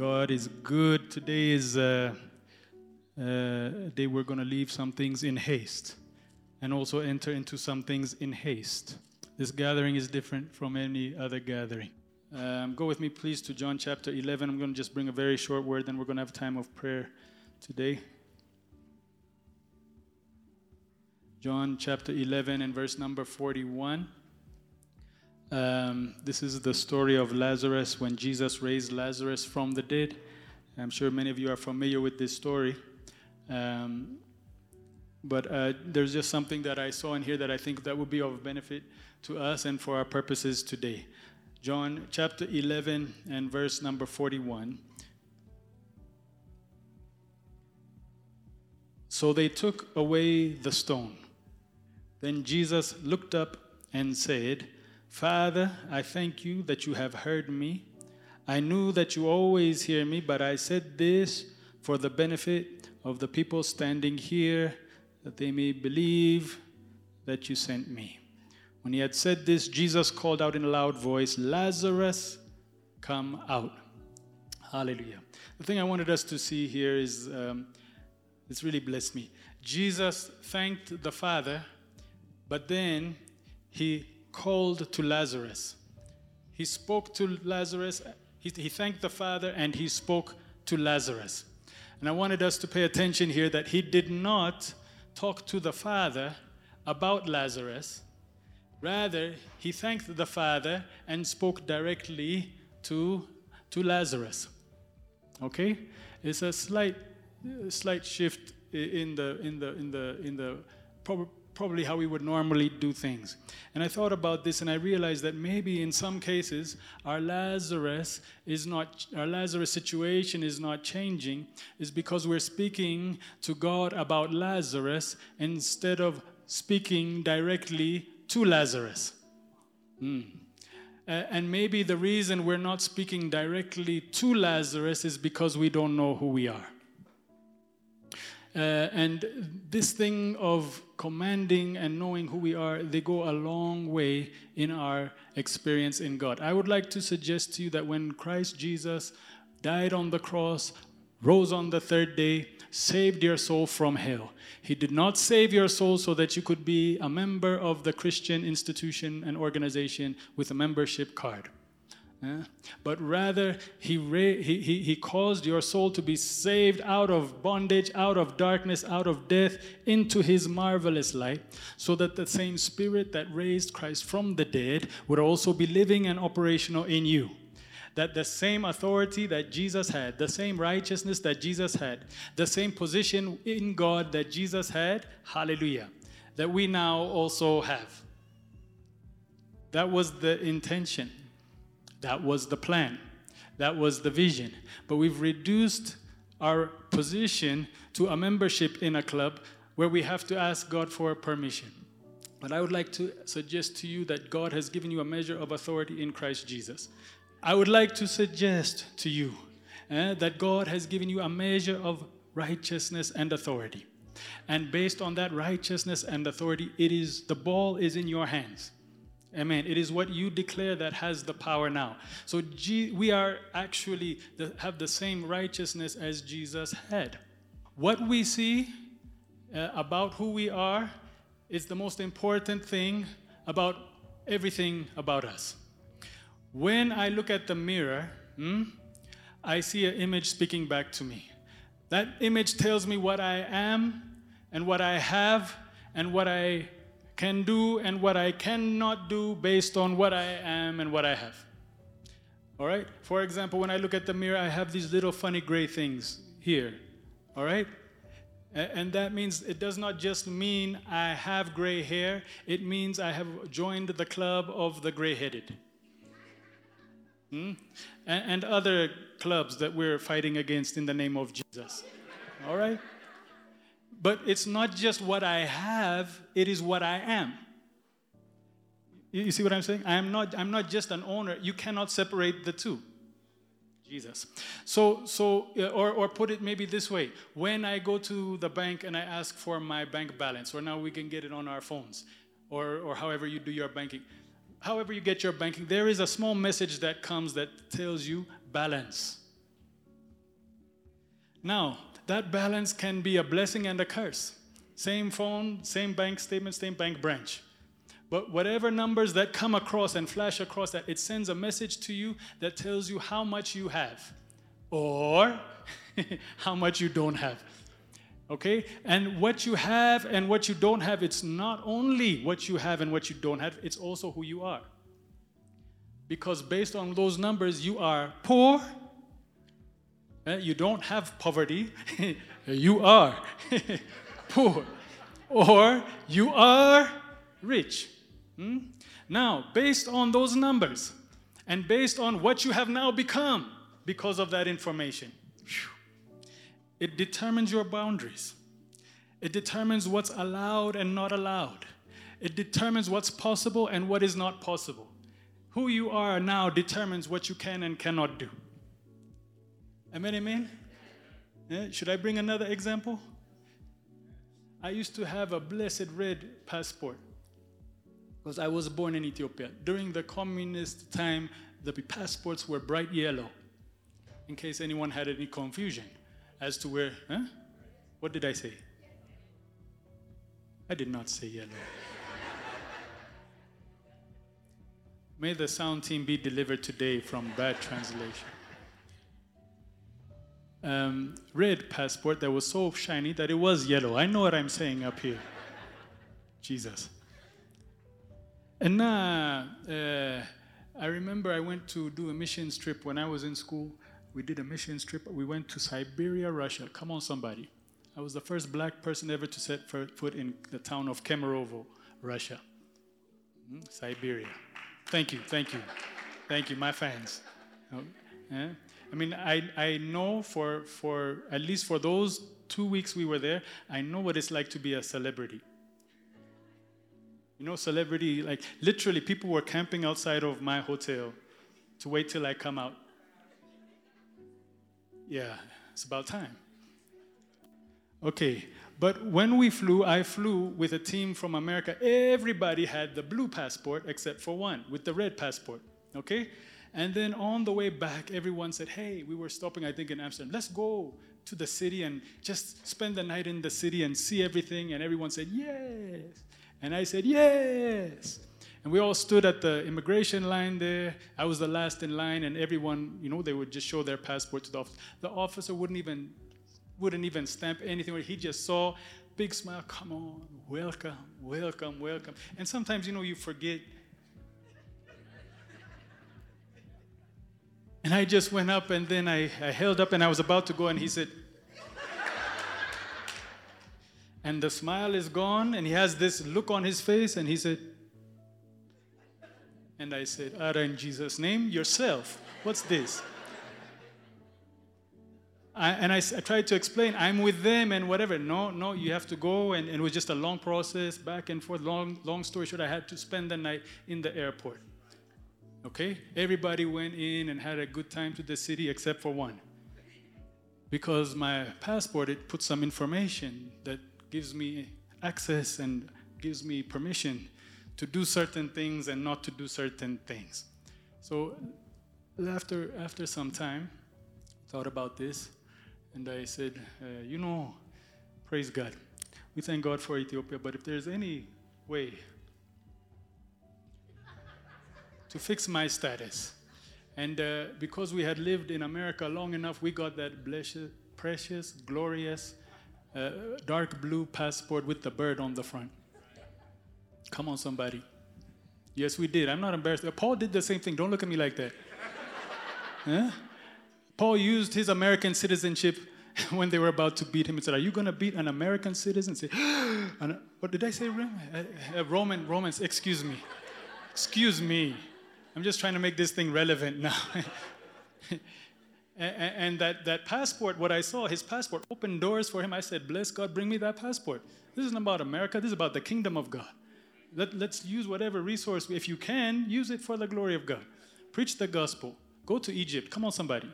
God is good. Today is uh, uh, a day we're going to leave some things in haste and also enter into some things in haste. This gathering is different from any other gathering. Um, go with me, please, to John chapter 11. I'm going to just bring a very short word, then we're going to have time of prayer today. John chapter 11 and verse number 41. Um, this is the story of Lazarus when Jesus raised Lazarus from the dead. I'm sure many of you are familiar with this story. Um, but uh, there's just something that I saw in here that I think that would be of benefit to us and for our purposes today. John chapter 11 and verse number 41. So they took away the stone. Then Jesus looked up and said, Father, I thank you that you have heard me. I knew that you always hear me, but I said this for the benefit of the people standing here, that they may believe that you sent me. When he had said this, Jesus called out in a loud voice, Lazarus, come out. Hallelujah. The thing I wanted us to see here is um, it's really blessed me. Jesus thanked the Father, but then he called to Lazarus. He spoke to Lazarus, he, he thanked the Father, and he spoke to Lazarus. And I wanted us to pay attention here that he did not talk to the Father about Lazarus. Rather, he thanked the Father and spoke directly to, to Lazarus. Okay? It's a slight, slight shift in the, in the, in the, in the probably how we would normally do things. And I thought about this and I realized that maybe in some cases our Lazarus is not our Lazarus situation is not changing is because we're speaking to God about Lazarus instead of speaking directly to Lazarus. Mm. And maybe the reason we're not speaking directly to Lazarus is because we don't know who we are. Uh, and this thing of commanding and knowing who we are, they go a long way in our experience in God. I would like to suggest to you that when Christ Jesus died on the cross, rose on the third day, saved your soul from hell. He did not save your soul so that you could be a member of the Christian institution and organization with a membership card. Yeah? But rather, he, ra- he, he, he caused your soul to be saved out of bondage, out of darkness, out of death, into his marvelous light, so that the same spirit that raised Christ from the dead would also be living and operational in you. That the same authority that Jesus had, the same righteousness that Jesus had, the same position in God that Jesus had, hallelujah, that we now also have. That was the intention. That was the plan. That was the vision. But we've reduced our position to a membership in a club where we have to ask God for permission. But I would like to suggest to you that God has given you a measure of authority in Christ Jesus. I would like to suggest to you eh, that God has given you a measure of righteousness and authority. And based on that righteousness and authority, it is the ball is in your hands. Amen. It is what you declare that has the power now. So we are actually the, have the same righteousness as Jesus had. What we see uh, about who we are is the most important thing about everything about us. When I look at the mirror, hmm, I see an image speaking back to me. That image tells me what I am and what I have and what I can do and what I cannot do based on what I am and what I have. All right? For example, when I look at the mirror, I have these little funny gray things here. All right? And that means it does not just mean I have gray hair, it means I have joined the club of the gray headed. Hmm? And other clubs that we're fighting against in the name of Jesus. All right? But it's not just what I have, it is what I am. You see what I'm saying? I am not, I'm not just an owner. You cannot separate the two. Jesus. So, so uh, or, or put it maybe this way when I go to the bank and I ask for my bank balance, or now we can get it on our phones, or, or however you do your banking, however you get your banking, there is a small message that comes that tells you balance. Now, that balance can be a blessing and a curse. Same phone, same bank statement, same bank branch. But whatever numbers that come across and flash across that, it sends a message to you that tells you how much you have or how much you don't have. Okay? And what you have and what you don't have, it's not only what you have and what you don't have, it's also who you are. Because based on those numbers, you are poor. Eh, you don't have poverty. you are poor. Or you are rich. Hmm? Now, based on those numbers and based on what you have now become because of that information, it determines your boundaries. It determines what's allowed and not allowed. It determines what's possible and what is not possible. Who you are now determines what you can and cannot do. Amen, amen? Yeah, should I bring another example? I used to have a blessed red passport because I was born in Ethiopia. During the communist time, the passports were bright yellow, in case anyone had any confusion as to where, huh? What did I say? I did not say yellow. May the sound team be delivered today from bad translation. Um, red passport that was so shiny that it was yellow. I know what I'm saying up here. Jesus. And now, uh, I remember I went to do a mission trip when I was in school we did a mission trip. We went to Siberia, Russia. Come on, somebody. I was the first black person ever to set foot in the town of Kemerovo, Russia. Mm, Siberia. Thank you, thank you, thank you, my fans. Oh? I mean, I, I know for, for at least for those two weeks we were there, I know what it's like to be a celebrity. You know, celebrity, like literally, people were camping outside of my hotel to wait till I come out yeah, it's about time. Okay, but when we flew, I flew with a team from America. Everybody had the blue passport except for one with the red passport. Okay? And then on the way back, everyone said, Hey, we were stopping, I think, in Amsterdam. Let's go to the city and just spend the night in the city and see everything. And everyone said, Yes. And I said, Yes. And we all stood at the immigration line there. I was the last in line, and everyone, you know, they would just show their passport to the officer. The officer wouldn't even wouldn't even stamp anything. He just saw, big smile, come on, welcome, welcome, welcome. And sometimes, you know, you forget. And I just went up and then I, I held up and I was about to go, and he said, and the smile is gone, and he has this look on his face, and he said, and I said, Ara, in Jesus' name, yourself. What's this? I, and I, I, tried to explain, I'm with them and whatever. No, no, you have to go. And, and, it was just a long process, back and forth. Long, long story short, I had to spend the night in the airport. Okay? Everybody went in and had a good time to the city except for one. Because my passport, it puts some information that gives me access and gives me permission to do certain things and not to do certain things. So after, after some time, thought about this, and I said, uh, you know, praise God. We thank God for Ethiopia, but if there's any way to fix my status, and uh, because we had lived in America long enough, we got that blessed, precious, glorious, uh, dark blue passport with the bird on the front. Come on, somebody. Yes, we did. I'm not embarrassed. Paul did the same thing. Don't look at me like that. huh? Paul used his American citizenship when they were about to beat him and said, Are you going to beat an American citizen? Say, what did I say? Uh, uh, Roman, Romans, excuse me. Excuse me. I'm just trying to make this thing relevant now. and that, that passport, what I saw, his passport opened doors for him. I said, Bless God, bring me that passport. This isn't about America, this is about the kingdom of God. Let, let's use whatever resource, if you can, use it for the glory of God. Preach the gospel. Go to Egypt. Come on, somebody.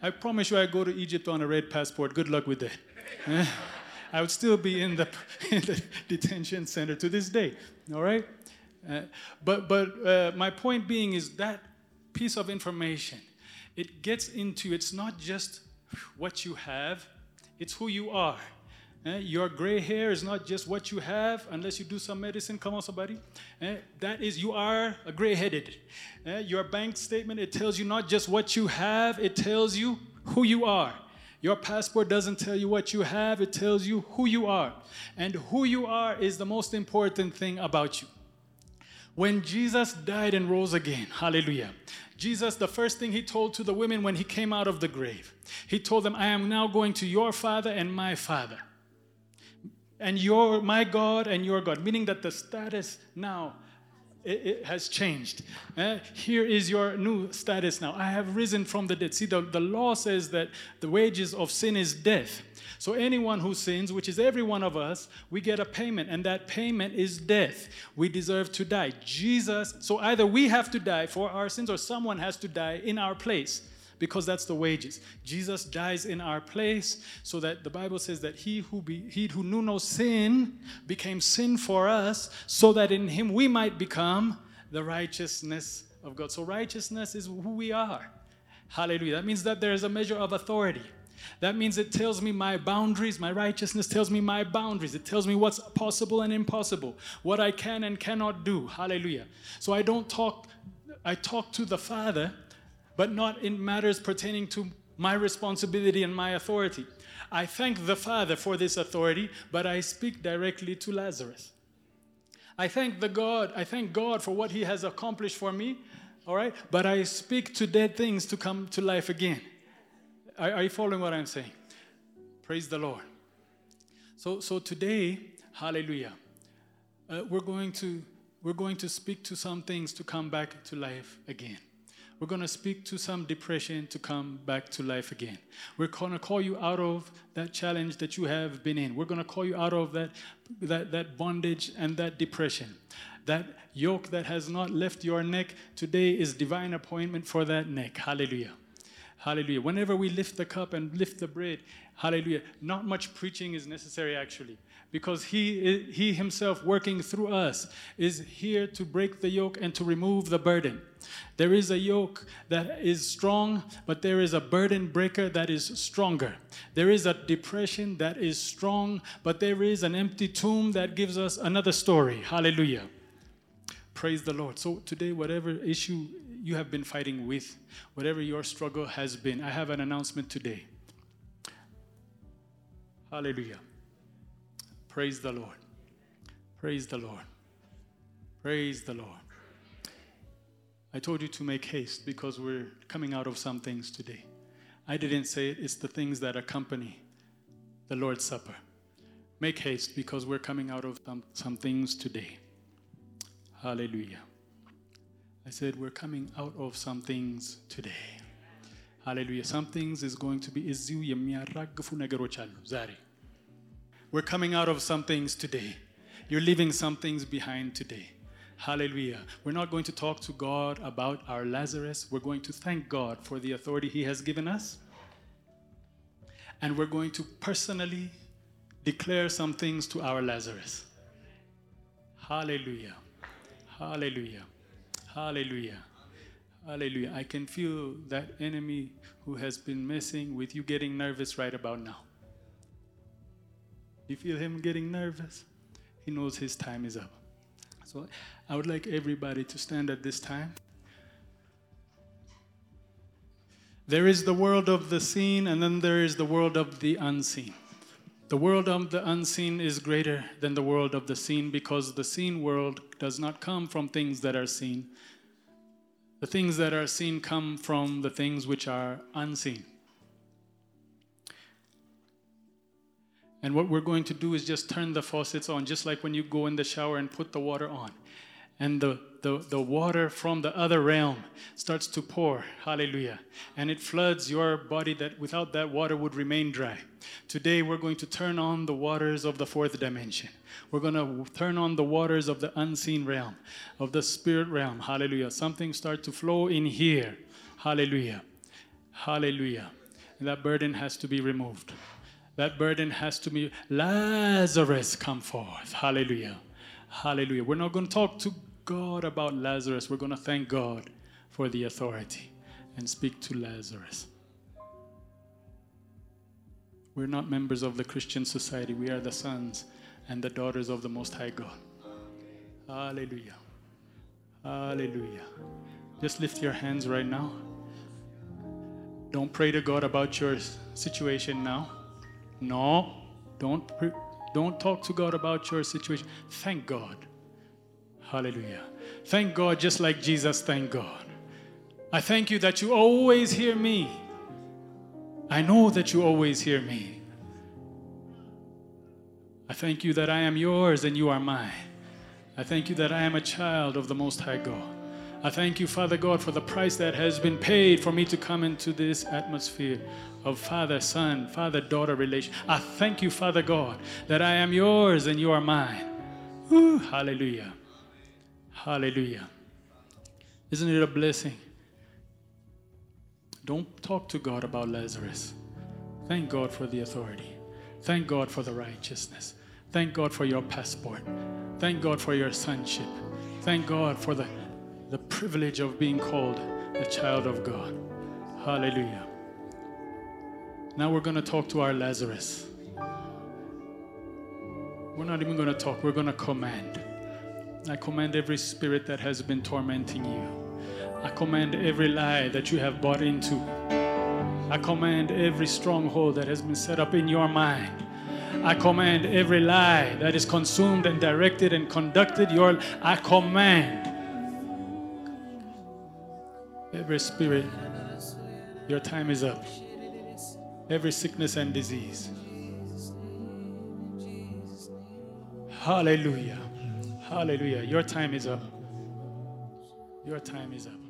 I promise you, I go to Egypt on a red passport. Good luck with that. I would still be in the, in the, detention center to this day. All right? Uh, but but uh, my point being is that piece of information, it gets into, it's not just what you have, it's who you are. Eh, Your gray hair is not just what you have, unless you do some medicine. Come on, somebody. Eh, That is, you are a gray headed. Your bank statement, it tells you not just what you have, it tells you who you are. Your passport doesn't tell you what you have, it tells you who you are. And who you are is the most important thing about you. When Jesus died and rose again, hallelujah. Jesus, the first thing he told to the women when he came out of the grave, he told them, I am now going to your father and my father. And your my God and your God, meaning that the status now it, it has changed. Eh? Here is your new status now. I have risen from the dead. See, the, the law says that the wages of sin is death. So anyone who sins, which is every one of us, we get a payment, and that payment is death. We deserve to die. Jesus, so either we have to die for our sins or someone has to die in our place because that's the wages. Jesus dies in our place so that the Bible says that he who be, he who knew no sin became sin for us so that in him we might become the righteousness of God. So righteousness is who we are. Hallelujah. That means that there is a measure of authority. That means it tells me my boundaries. My righteousness tells me my boundaries. It tells me what's possible and impossible, what I can and cannot do. Hallelujah. So I don't talk, I talk to the Father but not in matters pertaining to my responsibility and my authority. I thank the Father for this authority, but I speak directly to Lazarus. I thank the God, I thank God for what he has accomplished for me, all right? But I speak to dead things to come to life again. Are, are you following what I'm saying? Praise the Lord. So, so today, hallelujah, uh, we're going to we're going to speak to some things to come back to life again. We're going to speak to some depression to come back to life again. We're going to call you out of that challenge that you have been in. We're going to call you out of that, that, that bondage and that depression. That yoke that has not left your neck today is divine appointment for that neck. Hallelujah. Hallelujah. Whenever we lift the cup and lift the bread, hallelujah, not much preaching is necessary actually because he, he himself working through us is here to break the yoke and to remove the burden. There is a yoke that is strong, but there is a burden breaker that is stronger. There is a depression that is strong, but there is an empty tomb that gives us another story. Hallelujah. Praise the Lord. So, today, whatever issue you have been fighting with, whatever your struggle has been, I have an announcement today. Hallelujah. Praise the Lord. Praise the Lord. Praise the Lord. I told you to make haste because we're coming out of some things today. I didn't say it, it's the things that accompany the Lord's Supper. Make haste because we're coming out of some, some things today. Hallelujah. I said we're coming out of some things today. Hallelujah. Some things is going to be we're coming out of some things today. You're leaving some things behind today. Hallelujah. We're not going to talk to God about our Lazarus. We're going to thank God for the authority He has given us. And we're going to personally declare some things to our Lazarus. Hallelujah. Hallelujah. Hallelujah. Hallelujah. I can feel that enemy who has been messing with you getting nervous right about now. You feel him getting nervous? He knows his time is up. So I would like everybody to stand at this time. There is the world of the seen, and then there is the world of the unseen. The world of the unseen is greater than the world of the seen because the seen world does not come from things that are seen. The things that are seen come from the things which are unseen. And what we're going to do is just turn the faucets on, just like when you go in the shower and put the water on. And the, the, the water from the other realm starts to pour. Hallelujah. And it floods your body that without that water would remain dry. Today we're going to turn on the waters of the fourth dimension. We're going to turn on the waters of the unseen realm, of the spirit realm. Hallelujah. Something start to flow in here. Hallelujah. Hallelujah. And that burden has to be removed. That burden has to be Lazarus, come forth. Hallelujah. Hallelujah. We're not going to talk to God about Lazarus. We're going to thank God for the authority and speak to Lazarus. We're not members of the Christian society. We are the sons and the daughters of the Most High God. Hallelujah. Hallelujah. Just lift your hands right now. Don't pray to God about your situation now. No. Don't don't talk to God about your situation. Thank God. Hallelujah. Thank God just like Jesus thank God. I thank you that you always hear me. I know that you always hear me. I thank you that I am yours and you are mine. I thank you that I am a child of the Most High God. I thank you, Father God, for the price that has been paid for me to come into this atmosphere of father son, father daughter relation. I thank you, Father God, that I am yours and you are mine. Ooh, hallelujah. Hallelujah. Isn't it a blessing? Don't talk to God about Lazarus. Thank God for the authority. Thank God for the righteousness. Thank God for your passport. Thank God for your sonship. Thank God for the, the privilege of being called a child of God. Hallelujah. Now we're going to talk to our Lazarus. We're not even going to talk, we're going to command. I command every spirit that has been tormenting you. I command every lie that you have bought into. I command every stronghold that has been set up in your mind. I command every lie that is consumed and directed and conducted your I command every spirit your time is up every sickness and disease. Hallelujah. Hallelujah. Your time is up. Your time is up.